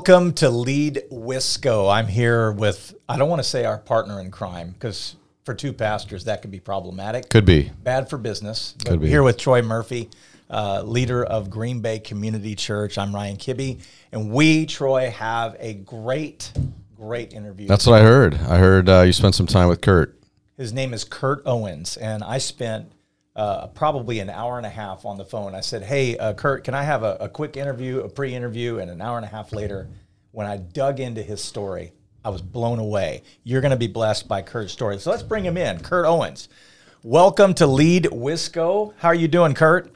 Welcome to Lead Wisco. I'm here with, I don't want to say our partner in crime because for two pastors that could be problematic. Could be. Bad for business. But Could be. here with Troy Murphy, uh, leader of Green Bay Community Church. I'm Ryan Kibbe. And we, Troy, have a great, great interview. That's what I heard. I heard uh, you spent some time with Kurt. His name is Kurt Owens, and I spent uh, probably an hour and a half on the phone. I said, "Hey, uh, Kurt, can I have a, a quick interview, a pre-interview?" And an hour and a half later, when I dug into his story, I was blown away. You're going to be blessed by Kurt's story. So let's bring him in, Kurt Owens. Welcome to Lead Wisco. How are you doing, Kurt?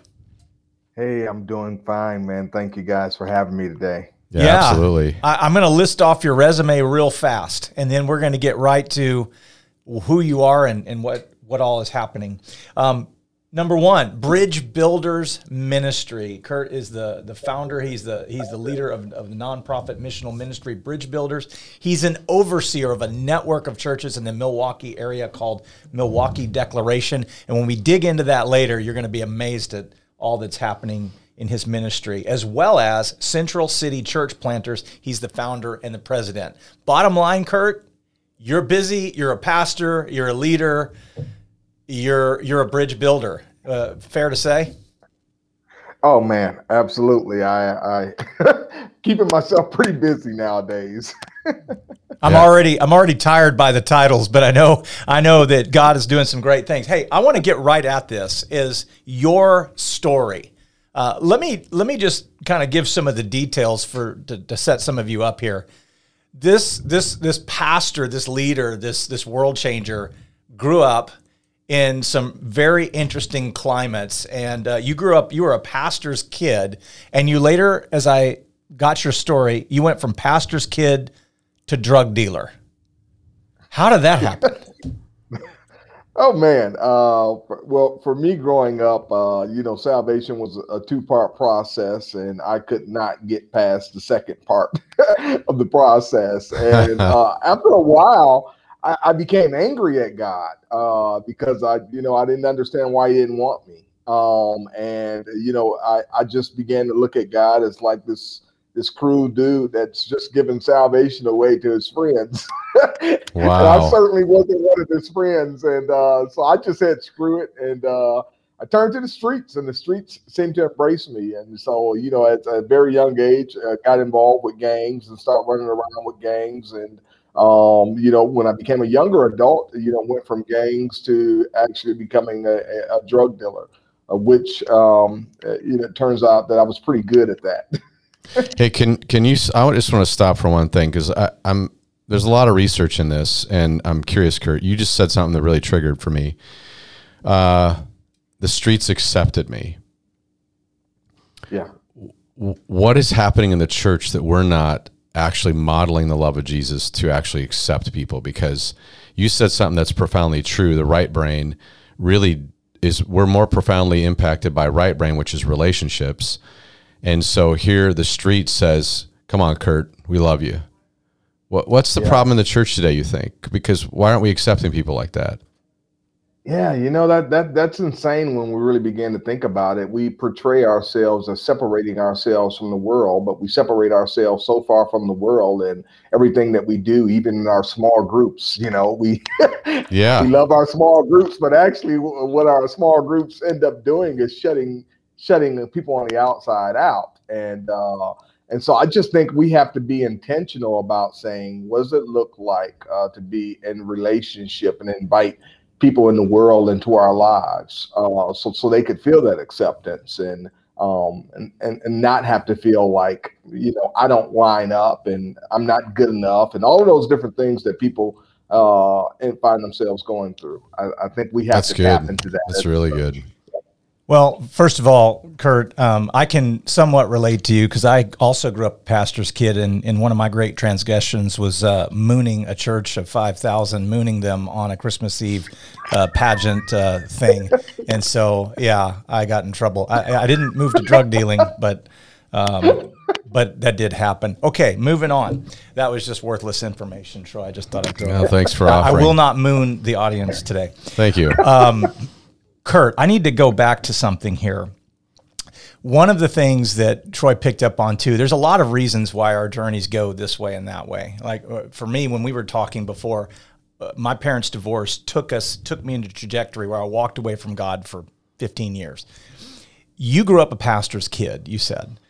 Hey, I'm doing fine, man. Thank you guys for having me today. Yeah, absolutely. I, I'm going to list off your resume real fast, and then we're going to get right to who you are and, and what, what all is happening. Um, number one, Bridge Builders Ministry. Kurt is the, the founder. He's the he's the leader of, of the nonprofit missional ministry Bridge Builders. He's an overseer of a network of churches in the Milwaukee area called Milwaukee Declaration. And when we dig into that later, you're going to be amazed at all that's happening in his ministry, as well as Central City Church Planters. He's the founder and the president. Bottom line, Kurt, you're busy. You're a pastor. You're a leader. You're you're a bridge builder. Uh, fair to say. Oh man, absolutely. I I keeping myself pretty busy nowadays. I'm Yeah. already I'm already tired by the titles, but I know I know that God is doing some great things. Hey, I want to get right at this. Is your story? Uh, let me let me just kind of give some of the details for to, to set some of you up here. This this this pastor, this leader, this this world changer grew up in some very interesting climates. And uh, you grew up, you were a pastor's kid, and you later, as I got your story, you went from pastor's kid to drug dealer. How did that happen? Oh man. Uh, well, for me growing up, uh, you know, salvation was a two-part process, and I could not get past the second part of the process. And uh, after a while, I, I became angry at God uh, because I, you know, I didn't understand why He didn't want me. Um, and you know, I, I just began to look at God as like this this cruel dude that's just giving salvation away to his friends. And I certainly wasn't one of his friends, and uh, so I just said screw it, and uh, I turned to the streets, and the streets seemed to embrace me. And so, you know, at a very young age, uh, got involved with gangs and started running around with gangs. And um, you know, when I became a younger adult, you know, went from gangs to actually becoming a, a, drug dealer, uh, which um, uh, you know, it turns out that I was pretty good at that. Hey, can can you? I just want to stop for one thing because I'm there's a lot of research in this, and I'm curious, Kurt. You just said something that really triggered for me. Uh, the streets accepted me. yeah. What is happening in the church that we're not actually modeling the love of Jesus to actually accept people? Because you said something that's profoundly true. The right brain really is. We're more profoundly impacted by right brain, which is relationships. And so here the street says, "Come on, Kurt, we love you." What what's the problem in the church today? You think? Because why aren't we accepting people like that? Yeah, you know that that that's insane when we really begin to think about it. We portray ourselves as separating ourselves from the world, but we separate ourselves so far from the world and everything that we do, even in our small groups. You know, we Yeah, we love our small groups, but actually, what our small groups end up doing is shutting shutting the people on the outside out. And uh, and so I just think we have to be intentional about saying, what does it look like uh, to be in relationship and invite people in the world into our lives, uh, so so they could feel that acceptance and. Um, and, and, and not have to feel like, you know, I don't line up and I'm not good enough and all of those different things that people uh, and find themselves going through. I, I think we have That's to tap good. into that. that's really good. Well, first of all, Kurt, um, I can somewhat relate to you because I also grew up a pastor's kid, and, and one of my great transgressions was uh, mooning a church of 5,000, mooning them on a Christmas Eve uh, pageant uh, thing. And so, yeah, I got in trouble. I, I didn't move to drug dealing, but. Um, but that did happen. Okay, moving on. That was just worthless information, Troy. I just thought I'd throw Well, thanks for offering. I will not moon the audience today. Thank you. Kurt, I need to go back to something here. one of the things that Troy picked up on too, there's a lot of reasons why our journeys go this way and that way. Like uh, for me, when we were talking before, uh, my parents' divorce took us took me into a trajectory where I walked away from God for 15 years. You grew up a pastor's kid, you said.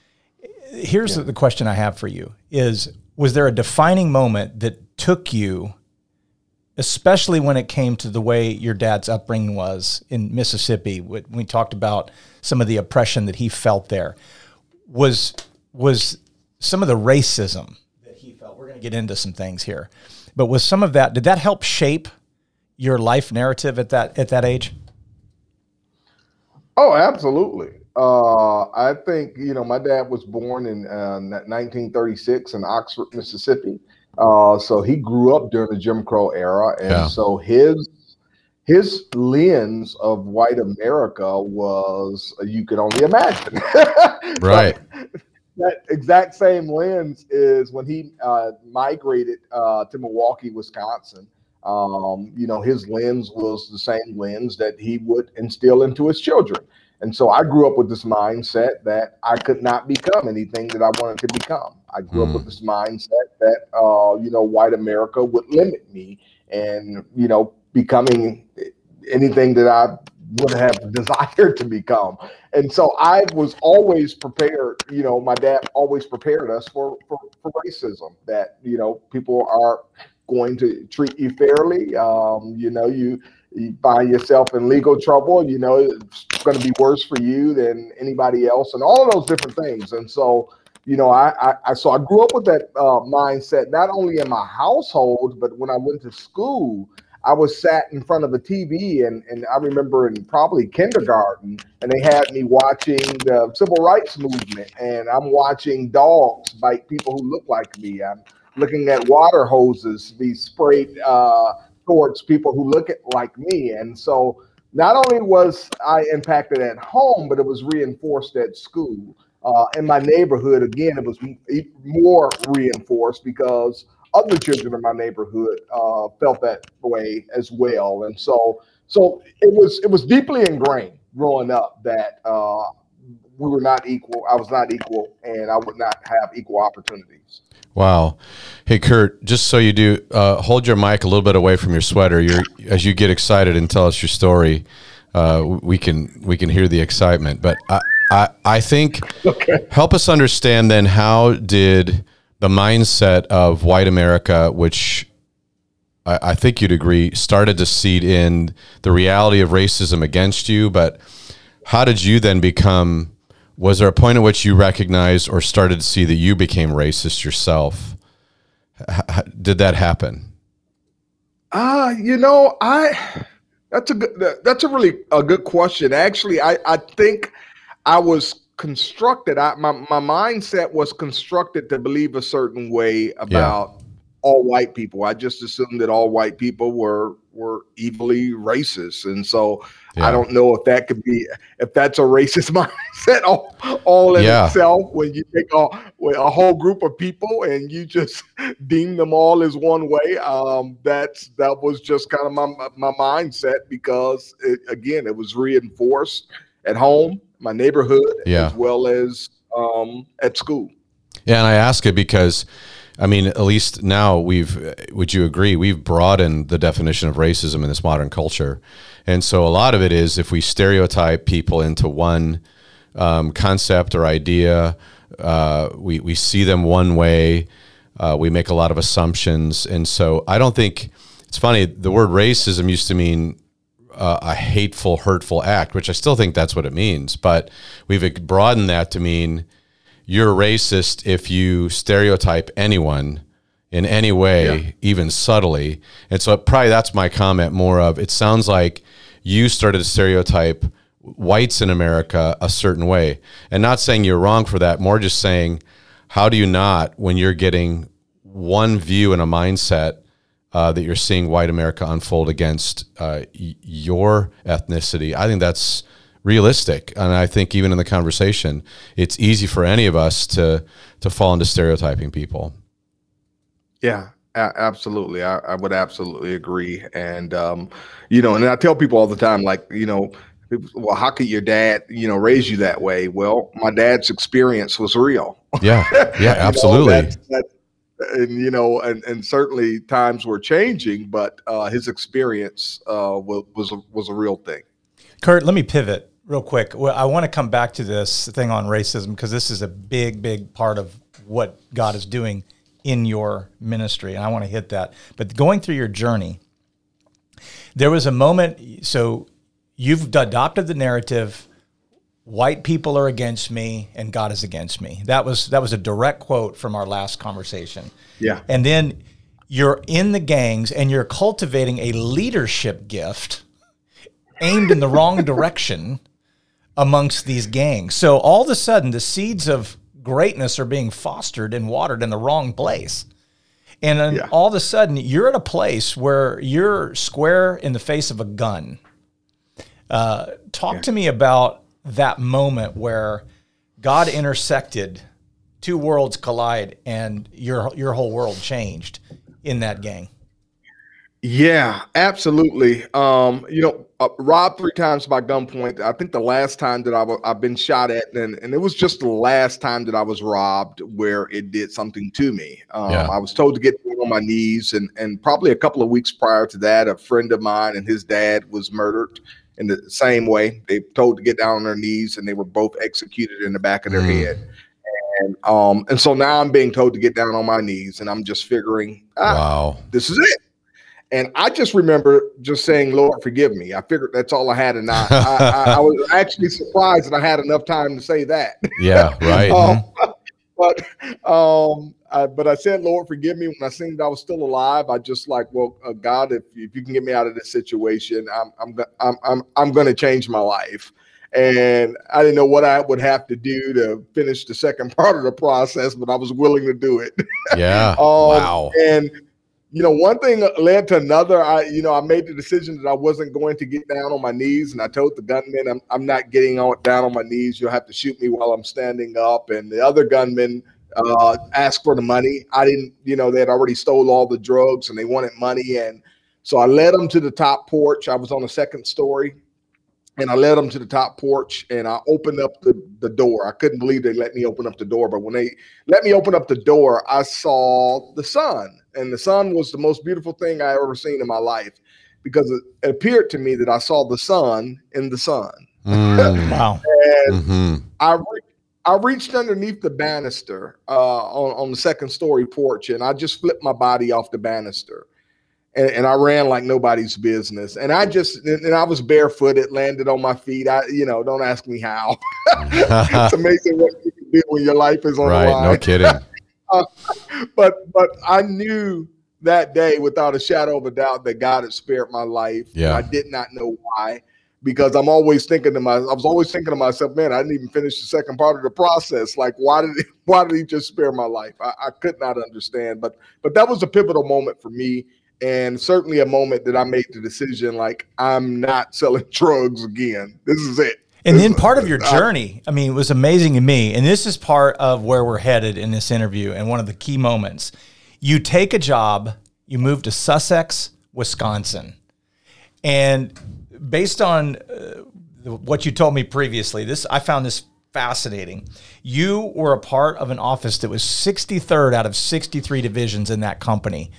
Here's yeah. the question I have for you: Is was there a defining moment that took you? Especially when it came to the way your dad's upbringing was in Mississippi. We talked about some of the oppression that he felt there. Was was some of the racism that he felt? We're going to get into some things here, but was some of that? Did that help shape your life narrative at that at that age? Oh, absolutely. Uh, I think you know my dad was born in uh, 1936 in Oxford, Mississippi. Uh, so he grew up during the Jim Crow era, and yeah. so his his lens of white America was you could only imagine. right. that exact same lens is when he uh, migrated uh, to Milwaukee, Wisconsin. Um, you know, his lens was the same lens that he would instill into his children. And so I grew up with this mindset that I could not become anything that I wanted to become. I grew mm. up with hmm. this mindset that uh, you know white America would limit me, and you know becoming anything that I would have desired to become. And so I was always prepared. You know, my dad always prepared us for for, for racism. That you know people are going to treat you fairly. Um, you know, you you find yourself in legal trouble, you know, it's going to be worse for you than anybody else, and all of those different things. And so, you know, I, I, I so I grew up with that uh, mindset, not only in my household, but when I went to school, I was sat in front of a TV, and and I remember in probably kindergarten, and they had me watching the civil rights movement, and I'm watching dogs bite people who look like me. I'm looking at water hoses be sprayed uh, towards people who look at, like me. And so not only was I impacted at home, but it was reinforced at school. Uh, in my neighborhood, again, it was more reinforced because other children in my neighborhood uh, felt that way as well. And so, so it was it was deeply ingrained growing up that uh, we were not equal. I was not equal, and I would not have equal opportunities. Wow. Hey, Kurt, just so you do, uh, hold your mic a little bit away from your sweater. You're, as you get excited and tell us your story, uh, we can we can hear the excitement. But I I, I think okay. help us understand then how did the mindset of white America, which I, I think you'd agree, started to seed in the reality of racism against you, but how did you then become was there a point at which you recognized or started to see that you became racist yourself? H- did that happen? Ah, uh, you know, I that's a good that's a really a good question. Actually, I I think I was constructed. I my my mindset was constructed to believe a certain way about. All white people. I just assumed that all white people were were evilly racist, and so yeah. I don't know if that could be if that's a racist mindset all, all in yeah. itself. When you take a, a whole group of people and you just deem them all as one way, um, that's that was just kind of my my mindset because it, again it was reinforced at home, my neighborhood, yeah. as well as um, at school. Yeah, and I ask it because I mean, at least now we've, would you agree, we've broadened the definition of racism in this modern culture. And so a lot of it is if we stereotype people into one um, concept or idea, uh, we, we see them one way, uh, we make a lot of assumptions. And so I don't think, it's funny, the word racism used to mean uh, a hateful, hurtful act, which I still think that's what it means. But we've broadened that to mean, you're racist if you stereotype anyone in any way, yeah. even subtly. And so probably that's my comment more of it sounds like you started to stereotype whites in America a certain way. And not saying you're wrong for that, more just saying how do you not when you're getting one view and a mindset uh, that you're seeing white America unfold against uh, y- your ethnicity. I think that's realistic. And I think even in the conversation, it's easy for any of us to to fall into stereotyping people. Yeah, absolutely. I, I, would absolutely agree. And um, you know, and I tell people all the time, like you know, well, how could your dad, you know, raise you that way? Well, my dad's experience was real. Yeah, yeah, absolutely. know, that's, that's, and you know, and, and certainly times were changing, but uh, his experience uh, was was a, was a real thing. Kurt, let me pivot real quick. Well, I want to come back to this thing on racism because this is a big, big part of what God is doing in your ministry, and I want to hit that. But going through your journey, there was a moment. So you've adopted the narrative white people are against me and God is against me. That was that was a direct quote from our last conversation. Yeah. And then you're in the gangs and you're cultivating a leadership gift aimed in the wrong direction amongst these gangs. So all of a sudden the seeds of greatness are being fostered and watered in the wrong place. And then yeah. all of a sudden you're at a place where you're square in the face of a gun uh, talk yeah. to me about that moment where God intersected, two worlds collide, and your your whole world changed in that gang. Yeah, absolutely. Um, you know, uh, robbed three times by gunpoint. I think the last time that i w- I've been shot at, and, and it was just the last time that I was robbed where it did something to me. Um, yeah. I was told to get on my knees, and and probably a couple of weeks prior to that, a friend of mine and his dad was murdered in the same way. They told to get down on their knees, and they were both executed in the back of their mm. head. And um, and so now I'm being told to get down on my knees, and I'm just figuring, ah, wow, this is it. And I just remember just saying, Lord, forgive me. I figured that's all I had. And I, I, I, I was actually surprised that I had enough time to say that. Yeah, right. um, mm-hmm. But um, I, but I said, Lord, forgive me. When I seen that I was still alive, I just like, well, uh, God, if, if you can get me out of this situation, I'm I'm I'm I'm, I'm going to change my life. And I didn't know what I would have to do to finish the second part of the process, but I was willing to do it. Yeah. um, wow. And you know, one thing led to another. I, you know, I made the decision that I wasn't going to get down on my knees, and I told the gunman, "I'm, I'm not getting on, down on my knees. You'll have to shoot me while I'm standing up." And the other gunman uh, asked for the money. I didn't, you know, they had already stole all the drugs, and they wanted money, and so I led them to the top porch. I was on the second story, and I led them to the top porch, and I opened up the the door. I couldn't believe they let me open up the door, but when they let me open up the door, I saw the sun and the sun was the most beautiful thing I ever seen in my life because it appeared to me that I saw the sun in the sun. Mm. wow! and mm-hmm. I re- I reached underneath the banister uh, on on the second story porch, and I just flipped my body off the banister. And, and, I ran like nobody's business. And I just and I was barefooted, landed on my feet. I, you know, don't ask me how. it's amazing what you can do when your life is on right, the line. Right, No kidding. but but I knew that day without a shadow of a doubt that God had spared my life. Yeah. I did not know why because I'm always thinking to myself, I was always thinking to myself, man, I didn't even finish the second part of the process. Like, why did he, why did he just spare my life? I, I could not understand. But but that was a pivotal moment for me. And certainly a moment that I made the decision, like, I'm not selling drugs again. This is it. And then part of your journey, I mean, it was amazing to me. And this is part of where we're headed in this interview and one of the key moments. You take a job, you move to Sussex, Wisconsin. And based on uh, what you told me previously, this I found this fascinating. You were a part of an office that was 63rd out of 63 divisions in that company.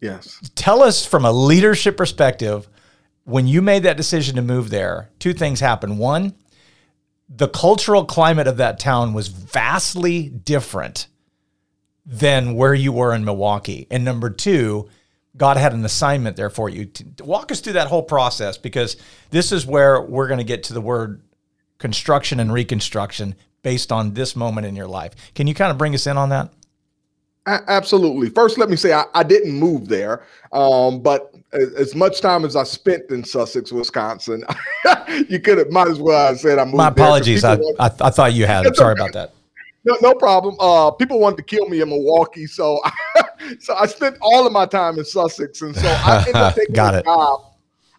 Yes. Tell us from a leadership perspective when you made that decision to move there, two things happened. One, the cultural climate of that town was vastly different than where you were in Milwaukee. And number two, God had an assignment there for you. Walk us through that whole process because this is where we're going to get to the word construction and reconstruction based on this moment in your life. Can you kind of bring us in on that? Absolutely. First, let me say I, I didn't move there, um, but as much time as I spent in Sussex, Wisconsin, you could have might as well have said I moved. My apologies. I, I, I thought you had. I'm sorry about that. No, no problem. Uh, people wanted to kill me in Milwaukee, so so I spent all of my time in Sussex, and so I ended up taking Got a it. job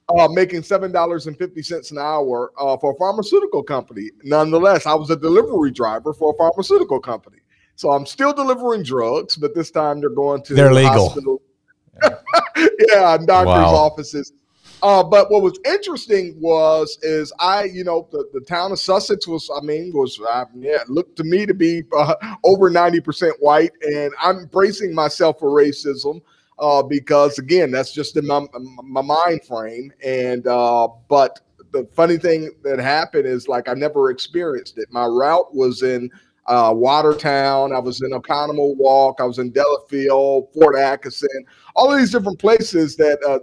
uh, making seven dollars and fifty cents an hour uh, for a pharmaceutical company. Nonetheless, I was a delivery driver for a pharmaceutical company. So I'm still delivering drugs, but this time they're going to they're legal. Yeah, doctors' wow. offices. Uh, but what was interesting was is I, you know, the, the town of Sussex was, I mean, was uh, yeah, looked to me to be uh, over ninety percent white, and I'm bracing myself for racism uh, because again, that's just in my my mind frame. And uh, but the funny thing that happened is like I never experienced it. My route was in uh, Watertown. I was in Oconomowoc. I was in Delafield, Fort Atkinson, all of these different places that uh,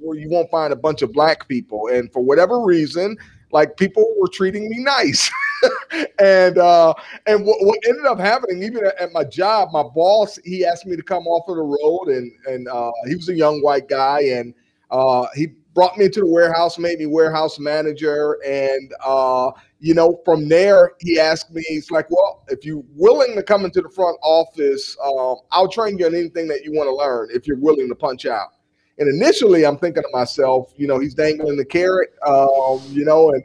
where you won't find a bunch of black people. And for whatever reason, like people were treating me nice. and uh, and what, what, ended up happening, even at, at, my job, my boss he asked me to come off of the road, and and uh, he was a young white guy, and uh, he brought me into the warehouse, made me warehouse manager, and uh, you know, from there, he asked me, he's like, well, if you're willing to come into the front office, um, I'll train you on anything that you want to learn if you're willing to punch out. And initially, I'm thinking to myself, you know, he's dangling the carrot, um, you know, and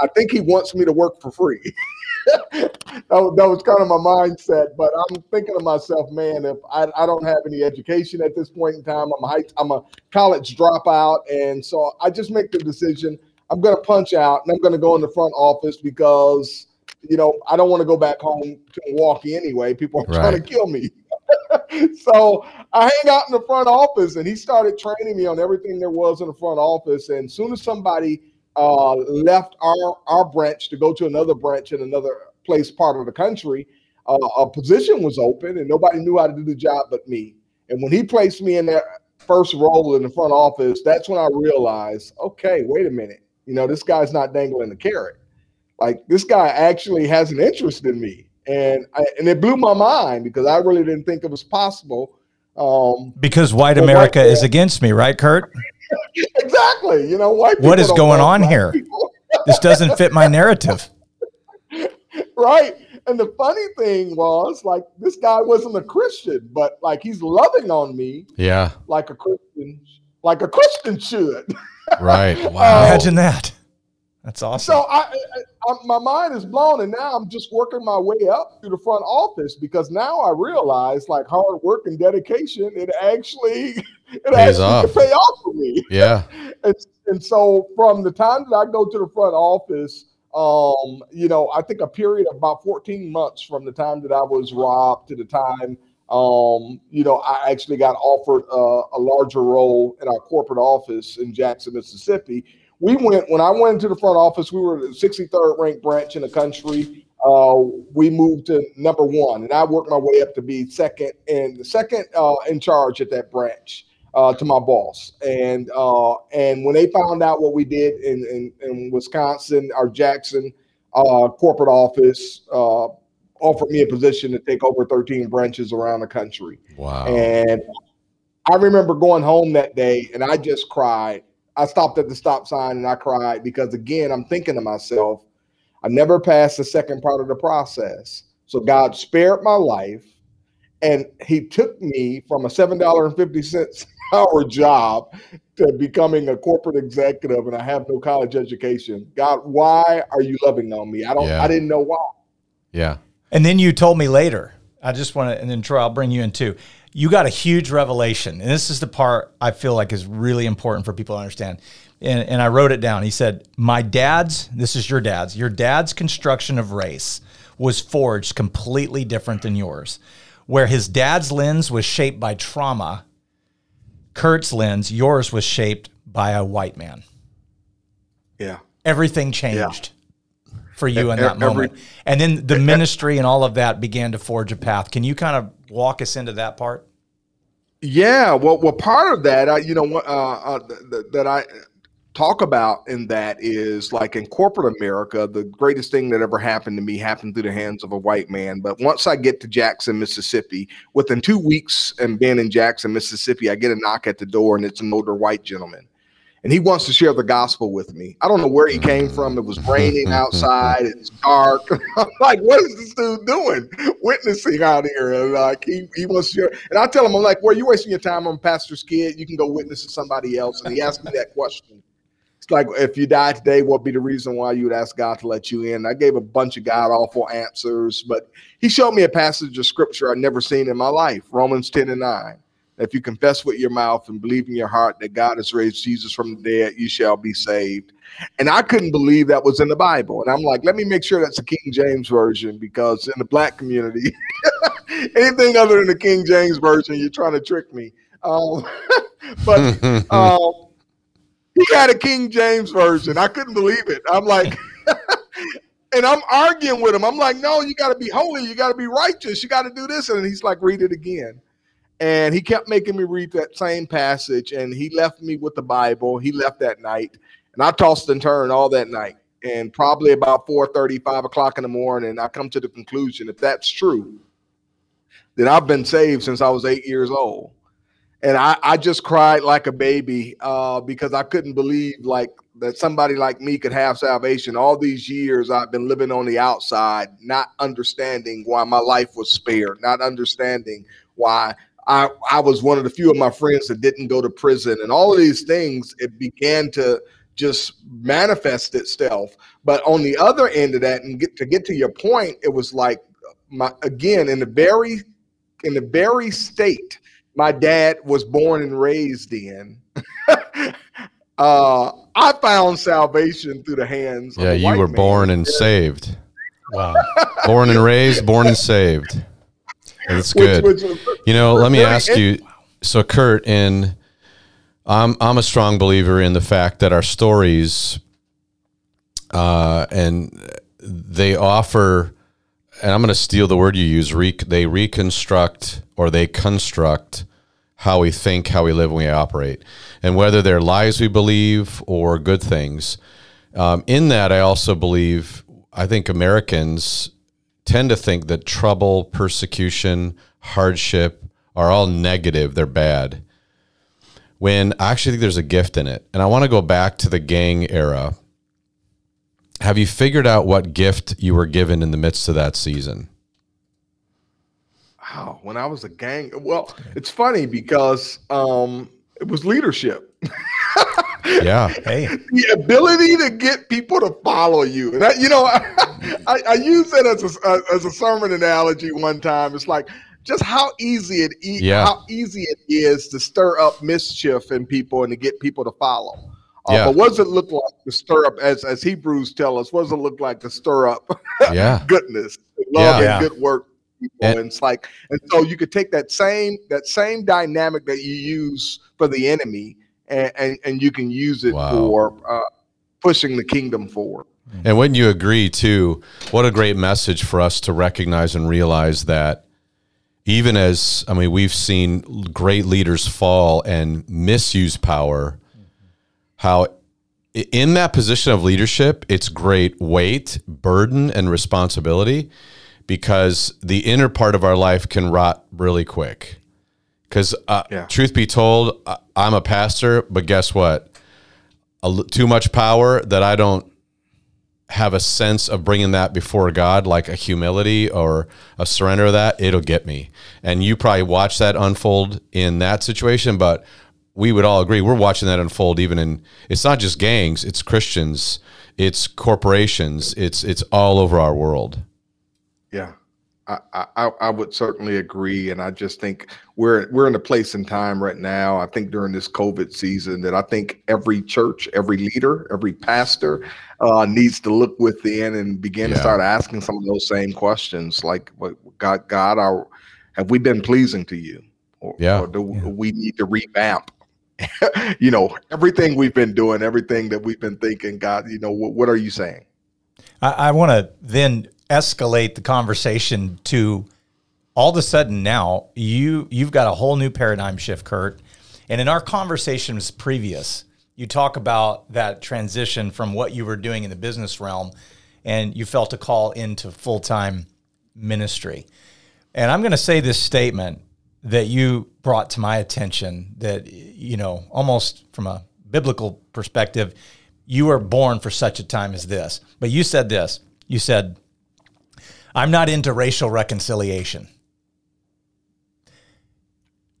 I think he wants me to work for free. that, was, that was kind of my mindset. But I'm thinking to myself, man, if I, I don't have any education at this point in time, I'm a, I'm a college dropout. And so I just make the decision – I'm going to punch out and I'm going to go in the front office because, you know, I don't want to go back home to Milwaukee anyway. People are right. trying to kill me. so I hang out in the front office and he started training me on everything there was in the front office. And as soon as somebody uh, left our, our branch to go to another branch in another place, part of the country, uh, a position was open and nobody knew how to do the job but me. And when he placed me in that first role in the front office, that's when I realized, okay, wait a minute you know, this guy's not dangling the carrot. Like this guy actually has an interest in me, and I, and it blew my mind because I really didn't think it was possible. Um, because white America white is against me, right, Kurt? exactly. You know, white. What is going on here? this doesn't fit my narrative. right. And the funny thing was, like, this guy wasn't a Christian, but like he's loving on me. Yeah. Like a Christian, like a Christian should. Right. Wow. Imagine that. That's awesome. So I, I, I, my mind is blown, and now I'm just working my way up through the front office because now I realize, like hard work and dedication, it actually it Pays actually off. pay off for me. Yeah. and, and so from the time that I go to the front office, um, you know, I think a period of about 14 months from the time that I was robbed to the time um, you know, I actually got offered a, a, larger role in our corporate office in Jackson, Mississippi. We went when I went into the front office. We were the 63rd ranked branch in the country. Uh, we moved to number one, and I worked my way up to be second and the second uh, in charge at that branch uh, to my boss. And uh, and when they found out what we did in in, in Wisconsin, our Jackson uh, corporate office uh, offered me a position to take over 13 branches around the country. Wow. And I remember going home that day and I just cried. I stopped at the stop sign and I cried because, again, I'm thinking to myself, I never passed the second part of the process. So God spared my life and He took me from a $7.50 hour job to becoming a corporate executive and I have no college education. God, why are you loving on me? I don't, yeah. I didn't know why. Yeah. And then you told me later, I just want to, and then Troy, I'll bring you in too. You got a huge revelation. And this is the part I feel like is really important for people to understand. And, and I wrote it down. He said, My dad's, this is your dad's, your dad's construction of race was forged completely different than yours. Where his dad's lens was shaped by trauma, Kurt's lens, yours was shaped by a white man. Yeah. Everything changed for you in that moment. And then the ministry and all of that began to forge a path. Can you kind of walk us into that part? Yeah, well, well, part of that, uh, you know, uh, uh, th- that I talk about in that is like in corporate America, the greatest thing that ever happened to me happened through the hands of a white man. But once I get to Jackson, Mississippi, within two weeks and being in Jackson, Mississippi, I get a knock at the door, and it's an older white gentleman and he wants to share the gospel with me. I don't know where he came from. It was raining outside. It's dark. I'm like, what is this dude doing? Witnessing out here. And like he, he wants to share. And I tell him, I'm like, well, you wasting your time on pastor's kid. You can go witness to somebody else. And he asked me that question. It's like, if you die today, what would be the reason why you would ask God to let you in? I gave a bunch of God awful answers, but he showed me a passage of scripture I'd never seen in my life, Romans 10 and 9 If you confess with your mouth and believe in your heart that God has raised Jesus from the dead, you shall be saved. And I couldn't believe that was in the Bible. And I'm like, let me make sure that's the King James Version because in the black community, anything other than the King James Version, you're trying to trick me. Um, but um, he had a King James Version. I couldn't believe it. I'm like, and I'm arguing with him. I'm like, no, you got to be holy. You got to be righteous. You got to do this. And he's like, read it again. And he kept making me read that same passage. And he left me with the Bible. He left that night. And I tossed and turned all that night. And probably about 4 5 o'clock in the morning, I come to the conclusion if that's true, then I've been saved since I was eight years old. And I, I just cried like a baby uh, because I couldn't believe like that somebody like me could have salvation. All these years I've been living on the outside, not understanding why my life was spared, not understanding why I, I was one of the few of my friends that didn't go to prison and all of these things. It began to just manifest itself. But on the other end of that, and get to get to your point, it was like my again in the very in the very state my dad was born and raised in. uh, I found salvation through the hands. Yeah, you were man. born and saved. Wow, born and raised, born and saved. That's good. Which, which you know, let me ask you. So, Kurt, in I'm I'm a strong believer in the fact that our stories, uh, and they offer, and I'm going to steal the word you use. Re, they reconstruct or they construct how we think, how we live, and we operate, and whether they're lies we believe or good things. Um, in that, I also believe I think Americans tend to think that trouble, persecution, hardship are all negative. They're bad when I actually think there's a gift in it. And I want to go back to the gang era. Have you figured out what gift you were given in the midst of that season? Wow, when I was a gang, well, it's funny because um, it was leadership. yeah. Hey. The ability to get people to follow you. And I, you know, I, I, I use that as a, as a sermon analogy one time. It's like just how easy it e- yeah. how easy it is to stir up mischief in people and to get people to follow. Uh, yeah. But what does it look like to stir up, as as Hebrews tell us? What does it look like to stir up? yeah. goodness, love, yeah. and good work. And, and it's like, and so you could take that same that same dynamic that you use for the enemy, and and, and you can use it wow. for uh, pushing the kingdom forward. And when you agree too, what a great message for us to recognize and realize that even as I mean, we've seen great leaders fall and misuse power. How in that position of leadership, it's great weight, burden, and responsibility because the inner part of our life can rot really quick. Because, uh, yeah. truth be told, I'm a pastor, but guess what? A, too much power that I don't have a sense of bringing that before God, like a humility or a surrender of that, it'll get me. And you probably watch that unfold in that situation, but we would all agree we're watching that unfold even in it's not just gangs, it's Christians, it's corporations, it's it's all over our world. Yeah. I, I, I would certainly agree, and I just think we're we're in a place and time right now. I think during this COVID season that I think every church, every leader, every pastor uh, needs to look within and begin yeah. to start asking some of those same questions, like, "What God, God, our, have we been pleasing to you? Or, yeah. or do yeah. we need to revamp you know everything we've been doing everything that we've been thinking god you know what, what are you saying i, I want to then escalate the conversation to all of a sudden now you you've got a whole new paradigm shift, Kurt. And in our conversations previous, you talk about that transition from what you were doing in the business realm and you felt a call into full-time ministry. And I'm going to say this statement that you brought to my attention that you know almost from a biblical perspective you were born for such a time as this. But you said this. You said I'm not into racial reconciliation,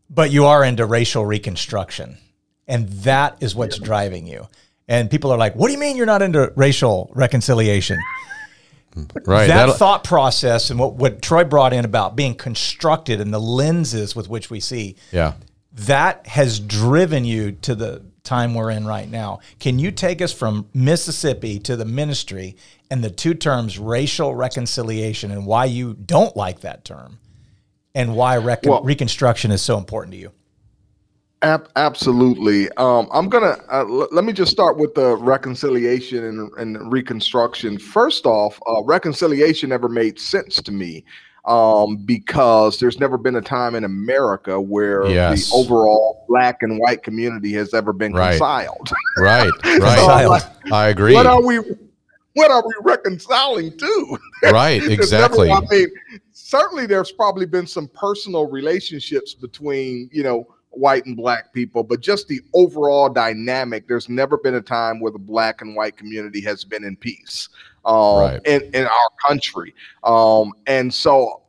but you are into racial reconstruction. And that is what's yeah. driving you. And people are like, what do you mean you're not into racial reconciliation? Right. That thought process and what, what Troy brought in about being constructed and the lenses with which we see. Yeah. that has driven you to the time we're in right now. Can you take us from Mississippi to the ministry and the two terms racial reconciliation and why you don't like that term and why recon- well, reconstruction is so important to you? Ab- absolutely. Um, I'm gonna uh, l- let me just start with the reconciliation and, and reconstruction. First off, uh, reconciliation never made sense to me um, because there's never been a time in America where yes. the overall black and white community has ever been right. reconciled. right, right. so, I agree. What are we? What are we reconciling to? Right, exactly. Never, I mean, certainly there's probably been some personal relationships between you know white and black people, but just the overall dynamic. There's never been a time where the black and white community has been in peace um, right. in, in our country. Um, and so,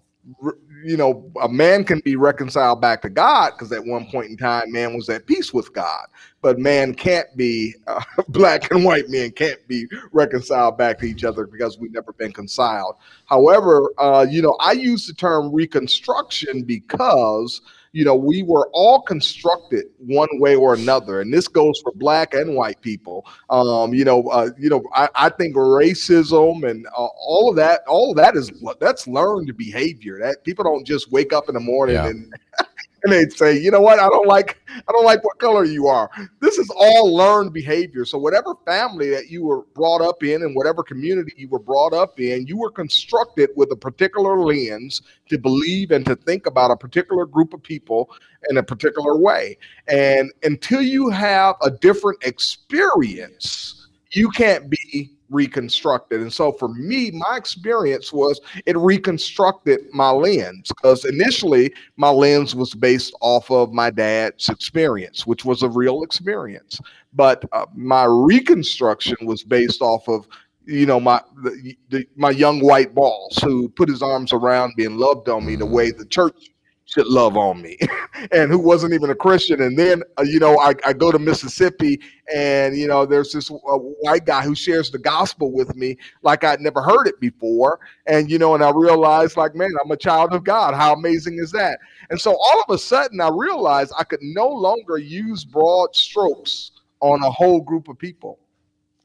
you know, a man can be reconciled back to God because at one point in time, man was at peace with God. But man can't be, uh, black and white men can't be reconciled back to each other because we've never been reconciled. However, uh, you know, I use the term reconstruction because you know, we were all constructed one way or another, and this goes for black and white people. Um, you know, uh, you know, I, I think racism and uh, all of that, all of that is that's learned behavior. That people don't just wake up in the morning yeah. and and they'd say, you know what, I don't like, I don't like what color you are. This is all learned behavior. So whatever family that you were brought up in and whatever community you were brought up in, you were constructed with a particular lens to believe and to think about a particular group of people in a particular way. And until you have a different experience, you can't be reconstructed. And so for me, my experience was it reconstructed my lens because initially my lens was based off of my dad's experience, which was a real experience. But uh, my reconstruction was based off of you know my the, the, my young white boss who put his arms around me and loved on me the way the church should love on me and who wasn't even a christian. And then uh, you know I, I go to mississippi and you know there's this uh, white guy who shares the gospel with me like i'd never heard it before. And you know and i realized like man i'm a child of god. How amazing is that? And so all of a sudden i realized i could no longer use broad strokes on a whole group of people.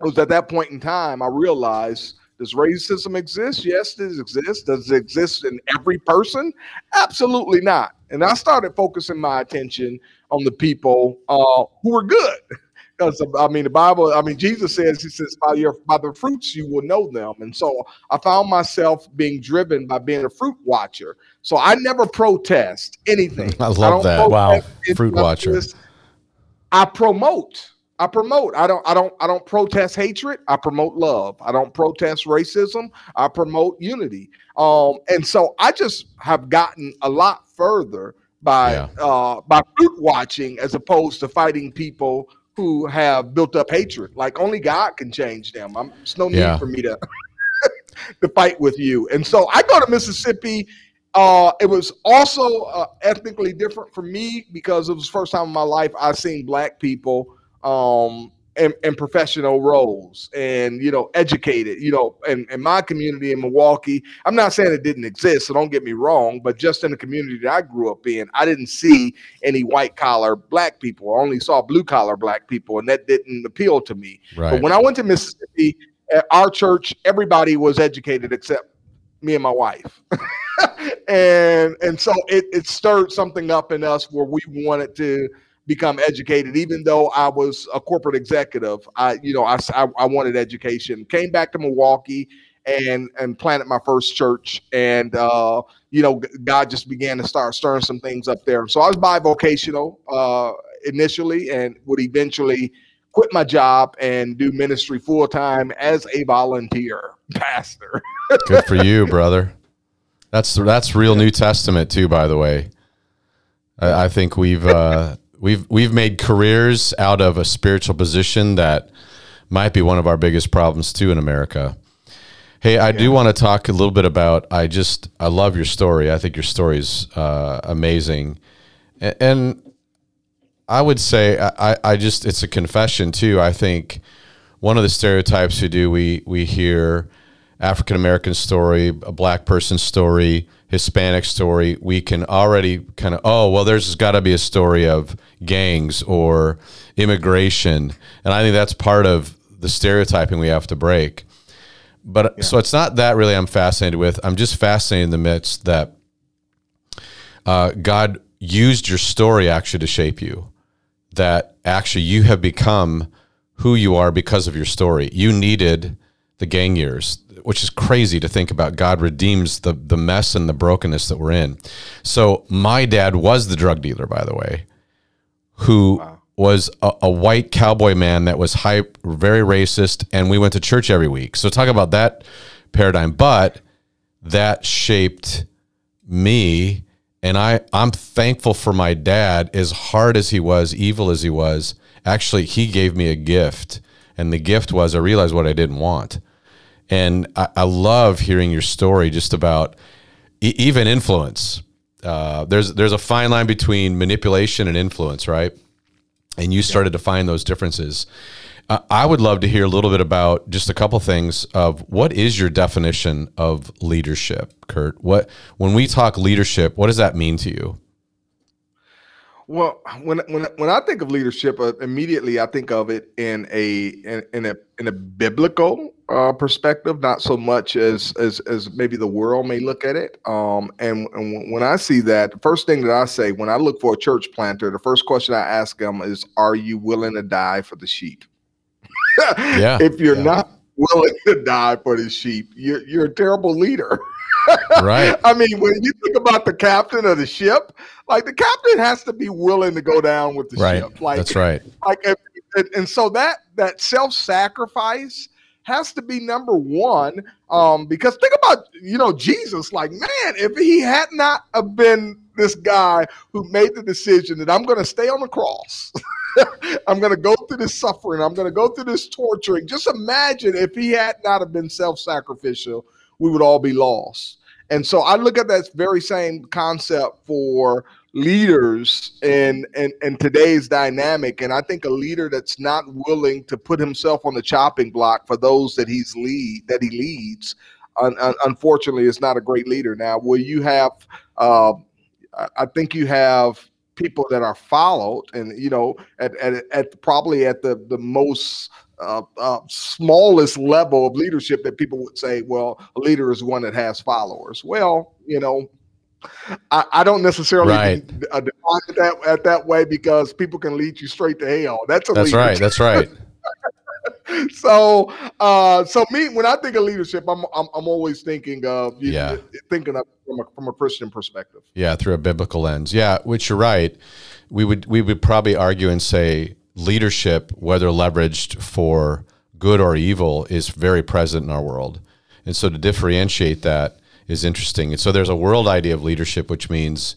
It was at that point in time i realized does racism exist? Yes, it exists. Does it exist in every person? Absolutely not. And I started focusing my attention on the people uh, who were good. Because I mean, the Bible, I mean, Jesus says, He says, by your by the fruits you will know them. And so I found myself being driven by being a fruit watcher. So I never protest anything. I love I that. Wow. Fruit watcher. I promote. I promote. I don't I don't I don't protest hatred. I promote love. I don't protest racism. I promote unity. Um and so I just have gotten a lot further by yeah. uh by fruit watching as opposed to fighting people who have built up hatred. Like only God can change them. I'm it's no need yeah. for me to to fight with you. And so I go to Mississippi uh, it was also uh, ethnically different for me because it was the first time in my life I've seen black people um, in, in, professional roles and you know educated you know in, in my community in milwaukee. I'm not saying it didn't exist so don't get me wrong but just in the community that i grew up in i didn't see any white collar black people. I only saw blue collar black people and that didn't appeal to me. Right. but when i went to mississippi at our church everybody was educated except me and my wife. And and so it, it stirred something up in us where we wanted to become educated. Even though I was a corporate executive, I you know I, I, I wanted education. Came back to Milwaukee and and planted my first church and uh, you know god just began to start stirring some things up there so i was bivocational uh, initially and would eventually quit my job and do ministry full time as a volunteer pastor good for you brother that's that's real new testament too by the way i, I think we've uh, We've we've made careers out of a spiritual position that might be one of our biggest problems too in America. Hey, I yeah. do want to talk a little bit about. I just I love your story. I think your story is uh, amazing, and, and I would say I, I just it's a confession too. I think one of the stereotypes we do we we hear African American story, a black person story, Hispanic story, we can already kind of, oh, well, there's got to be a story of gangs or immigration. And I think that's part of the stereotyping we have to break. But yeah. so it's not that really I'm fascinated with. I'm just fascinated in the midst that uh, God used your story actually to shape you. That actually you have become who you are because of your story. You needed the gang years, which is crazy to think about. God redeems the the mess and the brokenness that we're in. So my dad was the drug dealer, by the way, who wow. was a, a, white cowboy man that was high, very racist, and we went to church every week. So talk about that paradigm, but that shaped me. And I, I'm thankful for my dad, as hard as he was, evil as he was. Actually, he gave me a gift. And the gift was I realized what I didn't want and I, I love hearing your story just about e- even influence. Uh, there's there's a fine line between manipulation and influence, right? And you started yeah. to find those differences. Uh, I would love to hear a little bit about just a couple things of what is your definition of leadership, Kurt? What when we talk leadership, what does that mean to you? Well, when when when I think of leadership, uh, immediately I think of it in a in, in a in a biblical uh, perspective, not so much as as as maybe the world may look at it. Um, and, and when I see that, the first thing that I say when I look for a church planter, the first question I ask them is, "Are you willing to die for the sheep?" yeah. If you're yeah. not willing to die for the sheep, you're you're a terrible leader. right. I mean, when you think about the captain of the ship, like the captain has to be willing to go down with the right. ship. Like that's right. Like and, and so that that self sacrifice has to be number one. Um, because think about you know Jesus, like man, if he had not have been this guy who made the decision that I'm going to stay on the cross. I'm going to go through this suffering. I'm going to go through this torturing. Just imagine if he had not have been self-sacrificial, we would all be lost. And so I look at that very same concept for leaders in, in, in today's dynamic. And I think a leader that's not willing to put himself on the chopping block for those that he's lead that he leads, un, un, unfortunately, is not a great leader. Now, will you have? Uh, I think you have people that are followed, and you know, at, at, at probably at the the most uh, uh, smallest level of leadership that people would say, well, a leader is one that has followers. Well, you know, I, I don't necessarily right. de- uh, define it that at that way because people can lead you straight to hell. That's a that's leader. right. That's right. so, uh, so me when I think of leadership, I'm I'm, I'm always thinking of yeah. thinking of from a, from a Christian perspective. Yeah, through a biblical lens. Yeah, which you're right. We would we would probably argue and say leadership, whether leveraged for good or evil, is very present in our world. And so to differentiate that is interesting. And so there's a world idea of leadership, which means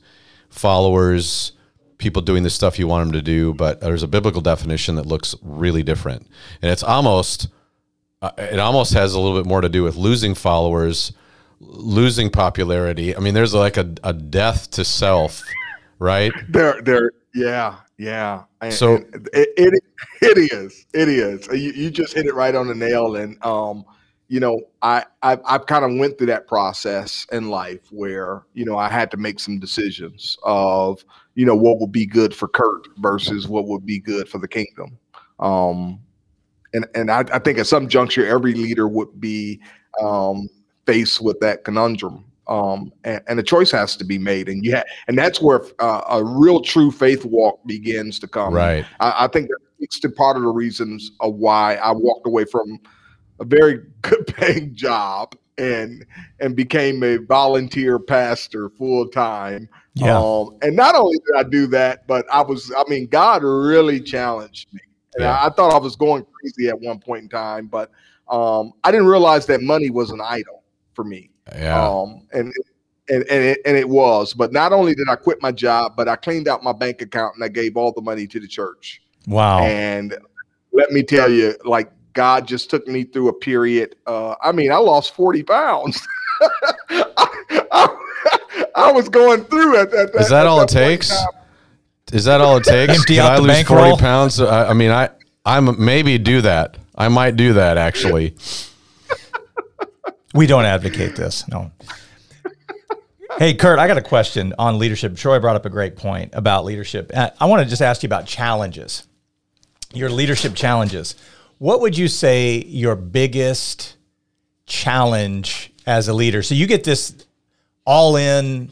followers, people doing the stuff you want them to do, but there's a biblical definition that looks really different. And it's almost, uh, it almost has a little bit more to do with losing followers, losing popularity. I mean, there's like a, a death to self, right? There, there, yeah, yeah. So it, it, it is, it is. You, you just hit it right on the nail. And, um, you know, I, I I've kind of went through that process in life where, you know, I had to make some decisions of, you know, what would be good for Kurt versus what would be good for the kingdom. Um, and and I, I think at some juncture, every leader would be um, faced with that conundrum um, and, and, a choice has to be made, and yeah, and that's where uh, a real true faith walk begins to come. Right. I, I think it's to part of the reasons of why I walked away from a very good paying job and and became a volunteer pastor full time. Yeah. Um, and not only did I do that, but I was, I mean, God really challenged me. And yeah. I, I, thought I was going crazy at one point in time, but um, I didn't realize that money was an idol for me. Yeah. Um, and and and it, and it was. But not only did I quit my job, but I cleaned out my bank account and I gave all the money to the church. Wow. And let me tell you, like God just took me through a period. Uh, I mean, I lost forty pounds. I, I, I, was going through it. At, Is that all it takes? Is that all it takes? Empty out I the lose bankroll? forty pounds? I, I mean, I I'm maybe do that. I might do that actually. We don't advocate this. No. hey, Kurt, I got a question on leadership. Troy brought up a great point about leadership. Uh, I want to just ask you about challenges, your leadership challenges. What would you say your biggest challenge as a leader? So you get this all in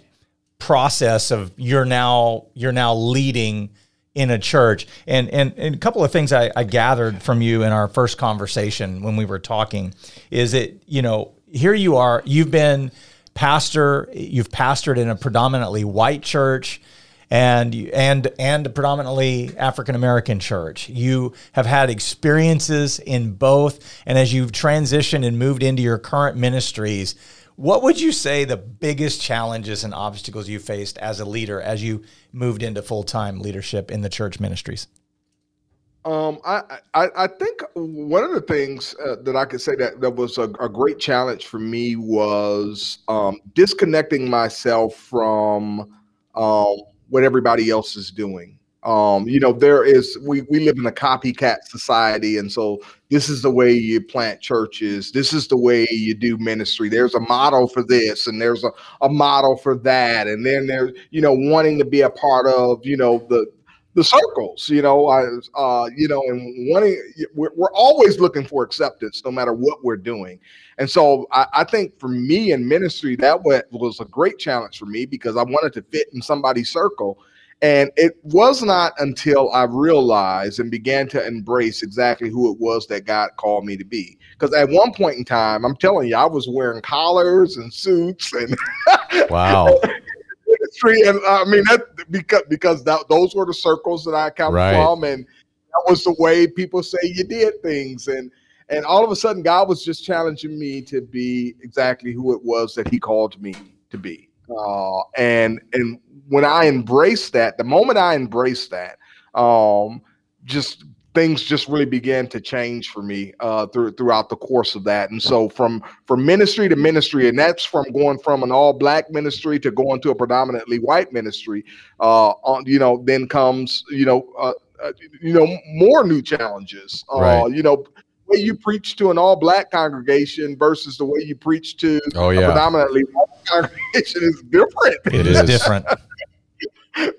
process of you're now you're now leading in a church and and, and a couple of things I, I gathered from you in our first conversation when we were talking is that you know here you are you've been pastor you've pastored in a predominantly white church and and and a predominantly African American church. You have had experiences in both, and as you've transitioned and moved into your current ministries, what would you say the biggest challenges and obstacles you faced as a leader as you moved into full time leadership in the church ministries? Um, I, I, I think one of the things uh, that I could say that, that was a, a great challenge for me was um, disconnecting myself from um, what everybody else is doing. Um, you know, there is we we live in a copycat society, and so this is the way you plant churches. This is the way you do ministry. There's a model for this, and there's a, a model for that, and then there's you know wanting to be a part of you know the the circles. You know, I uh, you know, and wanting we're, we're always looking for acceptance, no matter what we're doing. And so I, I think for me in ministry, that was a great challenge for me because I wanted to fit in somebody's circle and it was not until I realized and began to embrace exactly who it was that God called me to be. Because at one point in time, I'm telling you, I was wearing collars and suits and wow. and I mean that because because that, those were the circles that I come right. from, and that was the way people say you did things, and and all of a sudden, God was just challenging me to be exactly who it was that He called me to be. Uh, and and when I embraced that, the moment I embraced that, um, just things just really began to change for me uh, through, throughout the course of that. And so from from ministry to ministry, and that's from going from an all black ministry to going to a predominantly white ministry. Uh, on you know, then comes you know. Uh, uh you know more new challenges uh, right. you know way you preach to an all black congregation versus the way you preach to oh, yeah. a predominantly white congregation is different. It is different.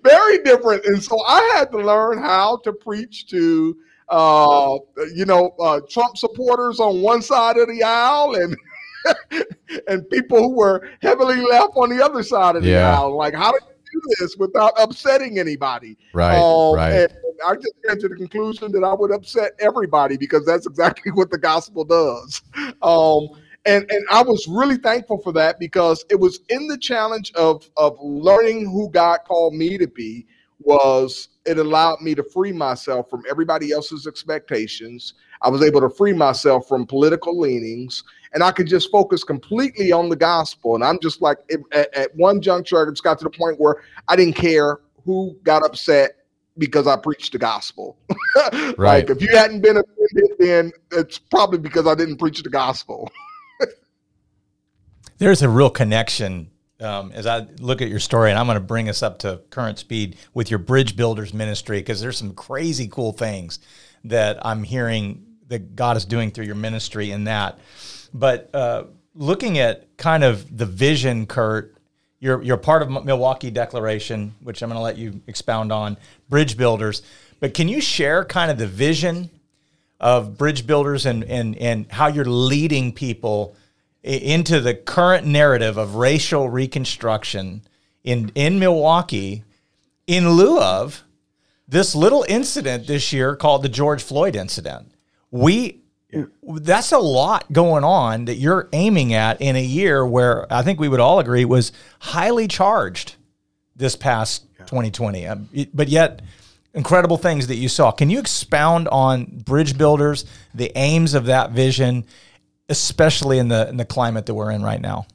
Very different. And so I had to learn how to preach to uh, you know, uh, Trump supporters on one side of the aisle and and people who were heavily left on the other side of the yeah. aisle. Like, how do you do this without upsetting anybody? Right. Um, right. And, I just came to the conclusion that I would upset everybody because that's exactly what the gospel does. Um, and and I was really thankful for that because it was in the challenge of of learning who God called me to be was it allowed me to free myself from everybody else's expectations. I was able to free myself from political leanings and I could just focus completely on the gospel. And I'm just like, at, at one juncture, I just got to the point where I didn't care who got upset because I preached the gospel. right. Like if you hadn't been offended, then it's probably because I didn't preach the gospel. There's a real connection um, as I look at your story, and I'm going to bring us up to current speed with your Bridge Builders ministry because there's some crazy cool things that I'm hearing that God is doing through your ministry in that. But uh, looking at kind of the vision, Kurt, you're you're part of Milwaukee Declaration, which I'm going to let you expound on Bridge Builders. But can you share kind of the vision of Bridge Builders and and and how you're leading people into the current narrative of racial reconstruction in in Milwaukee, in lieu of this little incident this year called the George Floyd incident? We that's a lot going on that you're aiming at in a year where I think we would all agree was highly charged this past yeah. 2020. Um, but yet, incredible things that you saw. Can you expound on bridge builders, the aims of that vision, especially in the in the climate that we're in right now?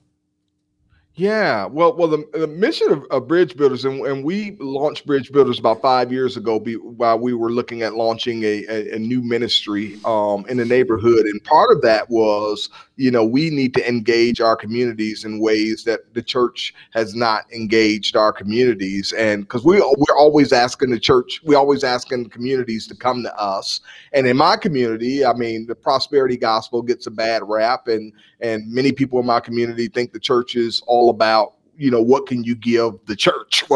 Yeah, well, well, the, the mission of, of Bridge Builders, and, and we launched Bridge Builders about five years ago, be, while we were looking at launching a, a, a new ministry um, in the neighborhood, and part of that was, you know, we need to engage our communities in ways that the church has not engaged our communities, and because we we're always asking the church, we always asking communities to come to us, and in my community, I mean, the prosperity gospel gets a bad rap, and and many people in my community think the church is all about you know what can you give the church?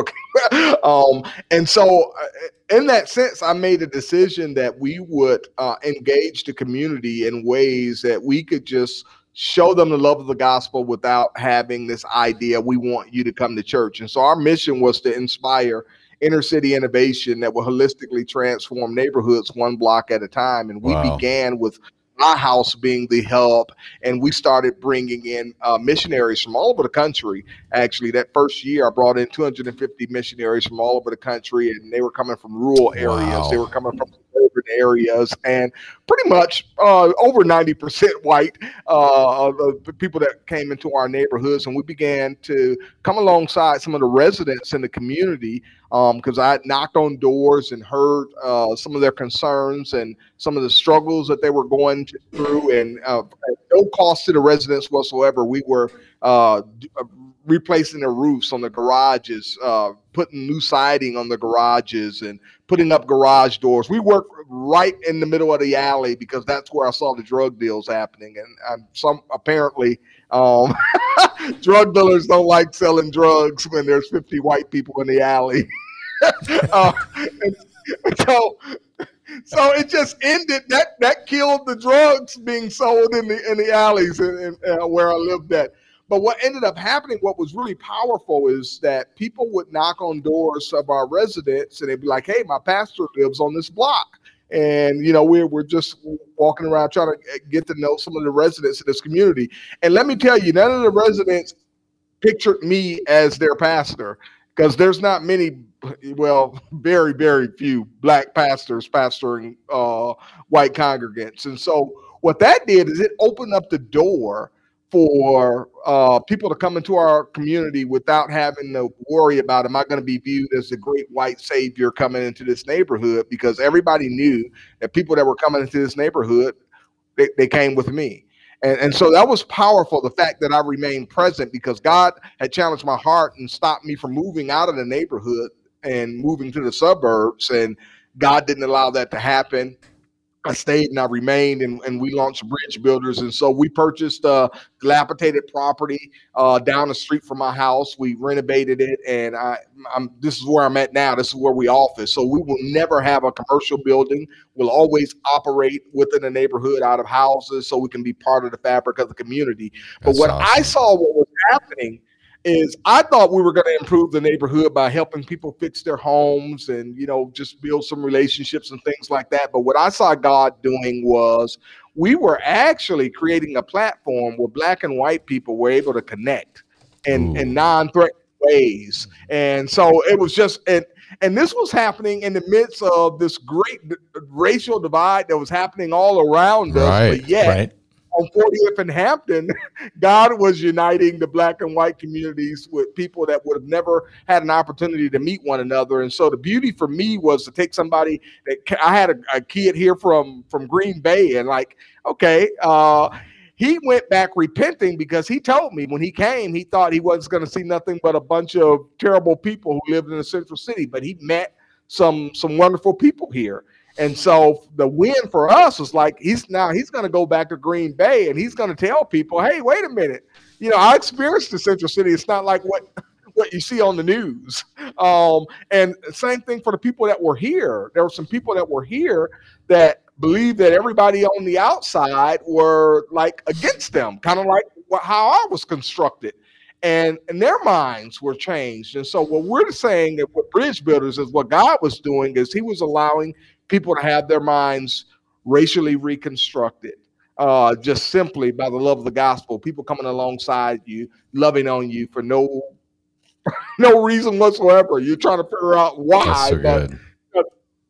Um, and so uh, in that sense i made a decision that we would uh, engage the community in ways that we could just show them the love of the gospel without having this idea we want you to come to church. And so our mission was to inspire inner city innovation that will holistically transform neighborhoods one block at a time. And we wow. began with my house being the hub, and we started bringing in uh, missionaries from all over the country. Actually, that first year, I brought in 250 missionaries from all over the country, and they were coming from rural areas. Wow. They were coming from urban areas, and pretty much uh, over 90% white uh, the people that came into our neighborhoods. And we began to come alongside some of the residents in the community because um, I knocked on doors and heard uh, some of their concerns and some of the struggles that they were going through, and uh, at no cost to the residents whatsoever. We were uh, replacing the roofs on the garages, uh, putting new siding on the garages, and putting up garage doors. We work right in the middle of the alley because that's where I saw the drug deals happening, and, and some apparently um, drug dealers don't like selling drugs when there's 50 white people in the alley. uh, so so it just ended that that killed the drugs being sold in the in the alleys in, in, uh, where I lived at. But what ended up happening, what was really powerful, is that people would knock on doors of our residents and they'd be like, "Hey, my pastor lives on this block." and you know we're, we're just walking around trying to get to know some of the residents in this community and let me tell you none of the residents pictured me as their pastor because there's not many well very very few black pastors pastoring uh, white congregants and so what that did is it opened up the door for uh, people to come into our community without having to worry about am I going to be viewed as the great white savior coming into this neighborhood because everybody knew that people that were coming into this neighborhood they, they came with me. And, and so that was powerful the fact that I remained present because God had challenged my heart and stopped me from moving out of the neighborhood and moving to the suburbs. And God didn't allow that to happen. I stayed and I remained, and, and we launched Bridge Builders. And so we purchased a dilapidated property uh, down the street from my house. We renovated it, and I, I'm, this is where I'm at now. This is where we office. So we will never have a commercial building. We'll always operate within the neighborhood out of houses so we can be part of the fabric of the community. But That's what awesome. I saw what was happening is I thought we were going to improve the neighborhood by helping people fix their homes and you know just build some relationships and things like that. But what I saw God doing was we were actually creating a platform where black and white people were able to connect in, in non-threatening ways. And so it was just and and this was happening in the midst of this great uh, racial divide that was happening all around us. Right, but yet right on 40th and Hampton, God was uniting the black and white communities with people that would have never had an opportunity to meet one another. And so the beauty for me was to take somebody that I had a, a kid here from from Green Bay, and like, okay, uh, he went back repenting because he told me when he came, he thought he wasn't going to see nothing but a bunch of terrible people who lived in the central city, but he met some some wonderful people here. And so the win for us was like he's now he's going to go back to Green Bay and he's going to tell people, "Hey, wait a minute. You know, I experienced the Central City. It's not like what what you see on the news." Um, and same thing for the people that were here. There were some people that were here that believed that everybody on the outside were like against them, kind of like how I was constructed. And, and their minds were changed. And so what we're saying that what Bridge Builders is what God was doing is he was allowing people to have their minds racially reconstructed uh, just simply by the love of the gospel. People coming alongside you, loving on you for no no reason whatsoever. You're trying to figure out why, that's but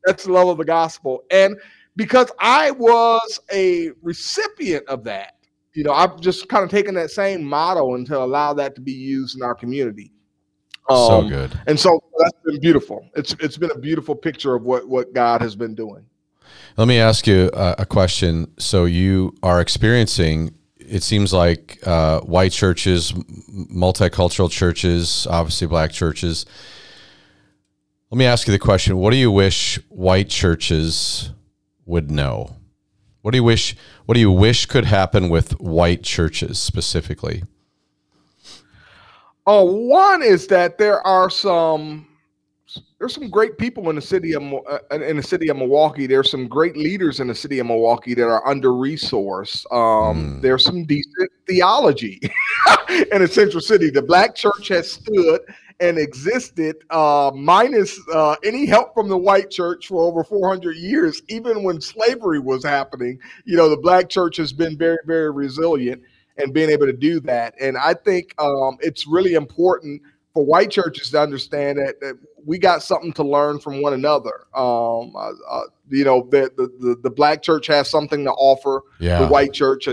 that's the love of the gospel. And because I was a recipient of that, you know, I've just kind of taken that same model and to allow that to be used in our community. So Um, good. And so that's been beautiful. It's it's been a beautiful picture of what what God has been doing. Let me ask you a, a question. So you are experiencing. It seems like uh, white churches, m- multicultural churches, obviously black churches. Let me ask you the question: What do you wish white churches would know? What do you wish? What do you wish could happen with white churches specifically? Oh, one is that there are some there's some great people in the city of uh, in the city of Milwaukee. There's some great leaders in the city of Milwaukee that are under resourced. Um, Mm. There's some decent theology in the central city. The black church has stood and existed uh, minus uh, any help from the white church for over 400 years. Even when slavery was happening, you know, the black church has been very, very resilient and being able to do that. And I think um, it's really important for white churches to understand that, that we got something to learn from one another. Um, uh, uh, you know, the, the the black church has something to offer Yeah, the white church,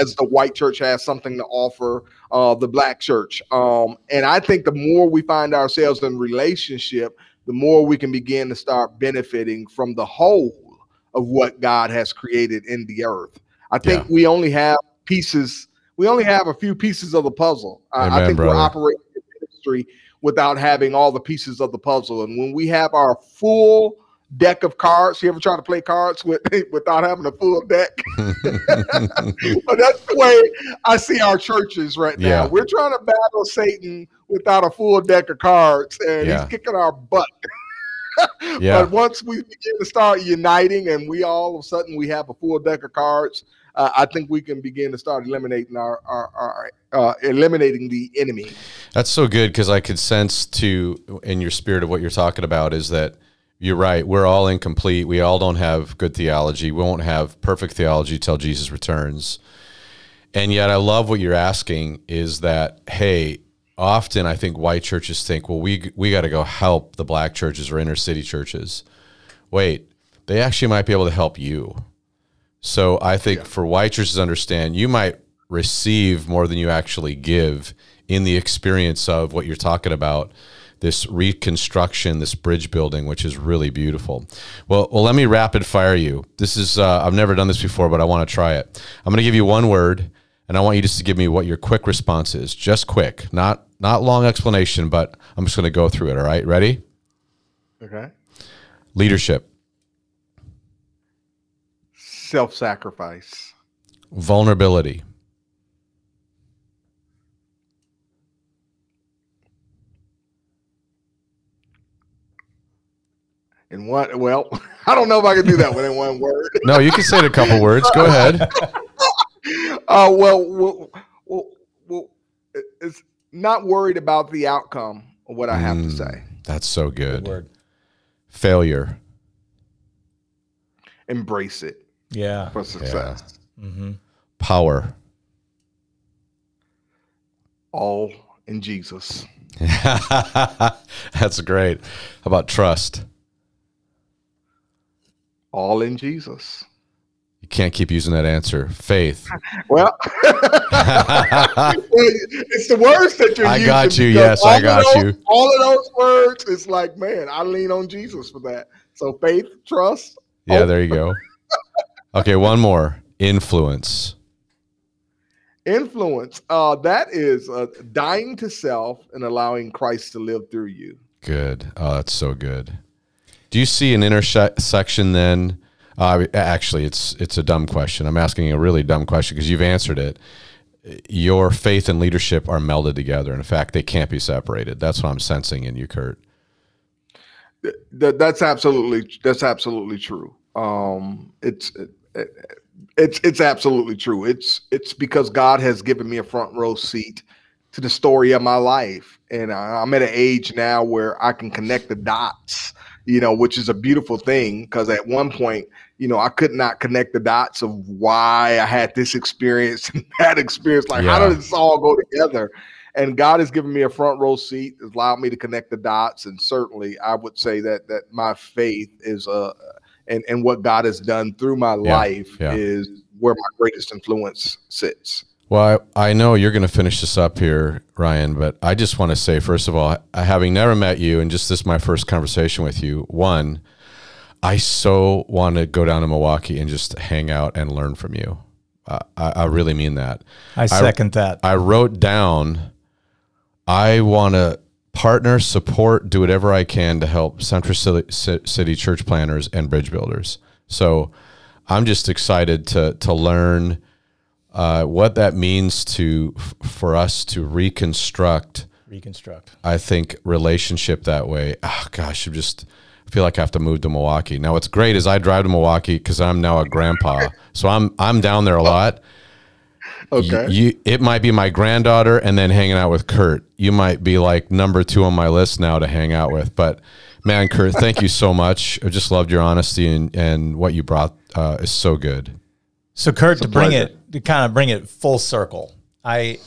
as the white church has something to offer uh, the black church. Um, and I think the more we find ourselves in relationship, the more we can begin to start benefiting from the whole of what God has created in the earth. I think we only have pieces. We only have a few pieces of the puzzle. I- I think brother. we're operating in ministry without having all the pieces of the puzzle. And when we have our full deck of cards, you ever try to play cards with without having a full deck? but that's the way I see our churches right now. Yeah. We're trying to battle Satan without a full deck of cards, and Yeah. he's kicking our butt. yeah. But once we begin to start uniting, and we all of a sudden we have a full deck of cards, uh, I think we can begin to start eliminating our our, our uh, eliminating the enemy. That's so good because I could sense to in your spirit of what you're talking about is that you're right. We're all incomplete. We all don't have good theology. We won't have perfect theology till Jesus returns. And yet, I love what you're asking is that hey, often I think white churches think, well, we we got to go help the black churches or inner city churches. Wait, they actually might be able to help you. So I think for white churches to understand, you might receive more than you actually give in the experience of what you're talking about, this reconstruction, this bridge building, which is really beautiful. Well, well, let me rapid fire you. This is uh, I've never done this before, but I want to try it. I'm going to give you one word, and I want you just to give me what your quick response is. Just quick, not not long explanation, but I'm just going to go through it. All right, ready? Okay. Leadership, Self-sacrifice, vulnerability, and what? Well, I don't know if I can do that one in one word. No, you can say it a couple words. Go ahead. Uh, well, well, well, well, it's not worried about the outcome of what I have to Mm, say. That's so good. Good word. Failure. Embrace it Yeah. for success. hmm Power. All in Jesus. That's great. How about trust? All in Jesus. You can't keep using that answer. Faith. Well, it's the words that you're I using. got you. Yes, I all of got those- you. All of those words, it's like, man, I lean on Jesus for that. So faith, trust, Yeah, Oh. there you go. Okay, one more. Influence. influence. Uh, that is uh, dying to self and allowing Christ to live through you. Good. Oh, that's so good. Do you see an intersection then? Uh, actually, it's it's a dumb question. I'm asking a really dumb question because you've answered it. Your faith and leadership are melded together. In fact, they can't be separated. That's what I'm sensing in you, Kurt. Th- th- that's absolutely that's absolutely true. Um, it's it, it's it's absolutely true. It's it's because God has given me a front row seat to the story of my life, and I, I'm at an age now where I can connect the dots. You know, which is a beautiful thing because at one point, you know, I could not connect the dots of why I had this experience and that experience. Like, how Yeah. did this all go together? and God has given me a front row seat, has allowed me to connect the dots, and certainly I would say that that my faith is uh and and what God has done through my Yeah, life yeah. is where my greatest influence sits. Well, I, I know you're going to finish this up here, Ryan, but I just want to say, first of all, having never met you and just this is my first conversation with you, one, I so want to go down to Milwaukee and just hang out and learn from you. Uh, I, I, really mean that. I second I, that. I wrote down, I want to partner, support, do whatever I can to help Central City church planters and bridge builders. So I'm just excited to to learn uh, what that means to for us to reconstruct reconstruct. I think relationship that way. Oh gosh, I just feel like I have to move to Milwaukee. Now what's great is I drive to Milwaukee because I'm now a grandpa, so I'm I'm down there a lot. Okay. You, you, it might be my granddaughter and then hanging out with Kurt. You might be like number two on my list now to hang out with. But man, Kurt, thank you so much. I just loved your honesty and, and what you brought uh, is so good. So Kurt, to bring pleasure. it to kind of bring it full circle, I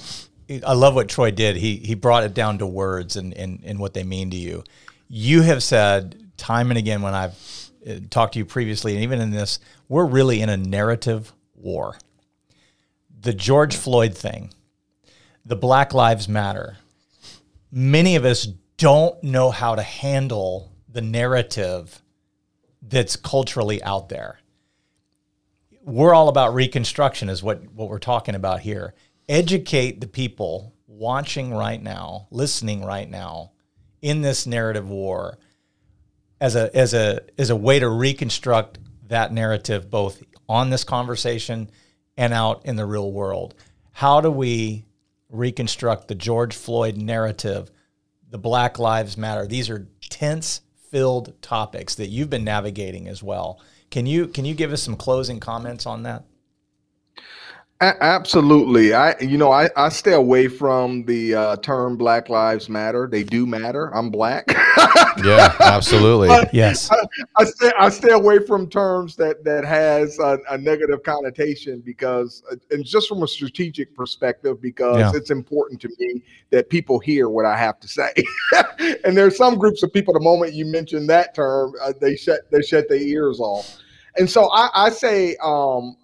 I love what Troy did. He he brought it down to words and, and, and what they mean to you. You have said time and again when I've uh, talked to you previously, and even in this, we're really in a narrative war the George Floyd thing, the Black Lives Matter, many of us don't know how to handle the narrative that's culturally out there. We're all about reconstruction, is what, what we're talking about here. Educate the people watching right now, listening right now in this narrative war as a as a as a way to reconstruct that narrative both on this conversation and out in the real world. How do we reconstruct the George Floyd narrative, the Black Lives Matter? These are tense filled topics that you've been navigating as well. Can you can you give us some closing comments on that? A- absolutely. I, you know, I, I stay away from the uh, term Black Lives Matter. They do matter. I'm black. yeah, absolutely. yes. I, I, stay, I stay away from terms that, that has a, a negative connotation because, uh, and just from a strategic perspective, because yeah. it's important to me that people hear what I have to say. and there's some groups of people, the moment you mention that term, uh, they shut, they shut their ears off. And so I, I say, um,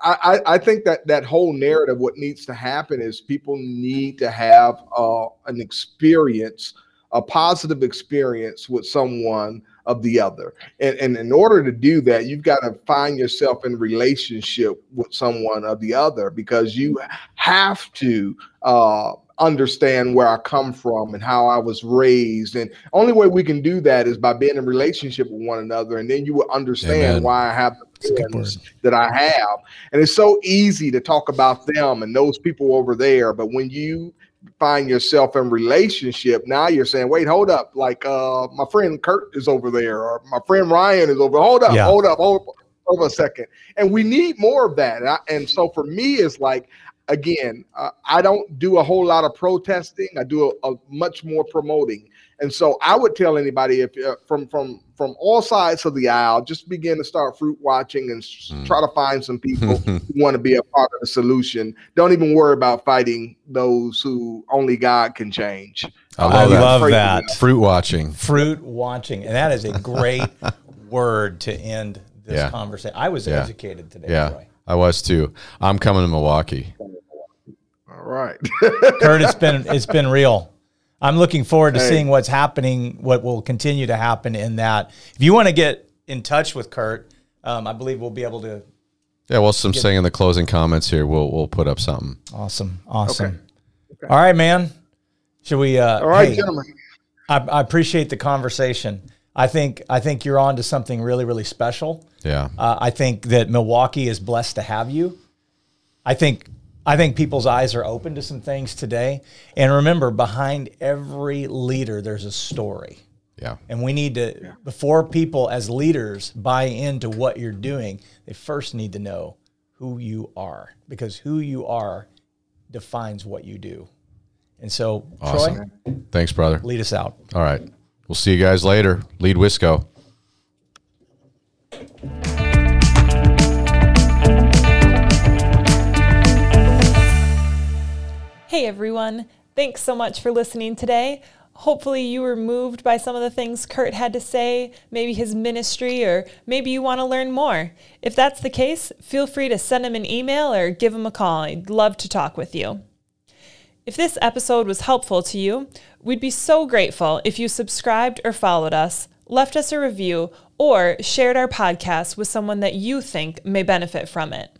I, I think that that whole narrative, what needs to happen is people need to have uh, an experience, a positive experience with someone of the other. And, and in order to do that, you've got to find yourself in relationship with someone of the other because you have to uh, understand where I come from and how I was raised. And only way we can do that is by being in relationship with one another. And then you will understand Amen. why I have the that I have. And it's so easy to talk about them and those people over there. But when you find yourself in relationship, now you're saying, wait, hold up. Like uh my friend Kurt is over there, or my friend Ryan is over. Hold up, yeah. hold up, hold, hold a second. And we need more of that. And, I, and so for me, it's like again, uh, I don't do a whole lot of protesting. I do a, a, much more promoting. And so I would tell anybody if uh, from from from all sides of the aisle, just begin to start fruit watching and mm. try to find some people who want to be a part of the solution. Don't even worry about fighting those who only God can change. I love, I that. love that. Fruit watching. Fruit watching. And that is a great word to end this yeah. conversation. I was yeah. educated today. Yeah. Roy. I was too. I'm coming to Milwaukee. All right. Kurt, it's been it's been real. I'm looking forward to hey. seeing what's happening, what will continue to happen in that. If you want to get in touch with Kurt, um, I believe we'll be able to. Yeah, well, some get, saying in the closing comments here, we'll we'll put up something. Awesome, awesome. Okay. Okay. All right, man. Should we? Uh, All right, hey, gentlemen. I, I appreciate the conversation. I think I think you're on to something really really special. Yeah. Uh, I think that Milwaukee is blessed to have you. I think I think people's eyes are open to some things today. And remember, behind every leader, there's a story. Yeah. And we need to yeah. before people as leaders buy into what you're doing, they first need to know who you are because who you are defines what you do. And so, awesome. Troy, thanks, brother. Lead us out. All right. We'll see you guys later. Lead Wisco. Hey everyone, thanks so much for listening today. hopefully you were moved by some of the things Kurt had to say, maybe his ministry, or maybe you want to learn more. If that's the case, feel free to send him an email or give him a call. I'd love to talk with you. If this episode was helpful to you, we'd be so grateful if you subscribed or followed us, left us a review, or shared our podcast with someone that you think may benefit from it.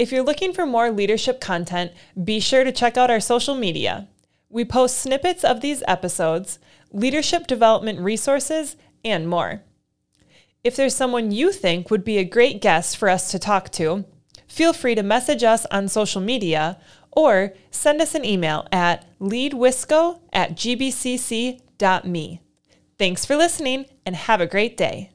If you're looking for more leadership content, be sure to check out our social media. We post snippets of these episodes, leadership development resources, and more. If there's someone you think would be a great guest for us to talk to, feel free to message us on social media or send us an email at leadwisco at gbcc.me. Thanks for listening and have a great day.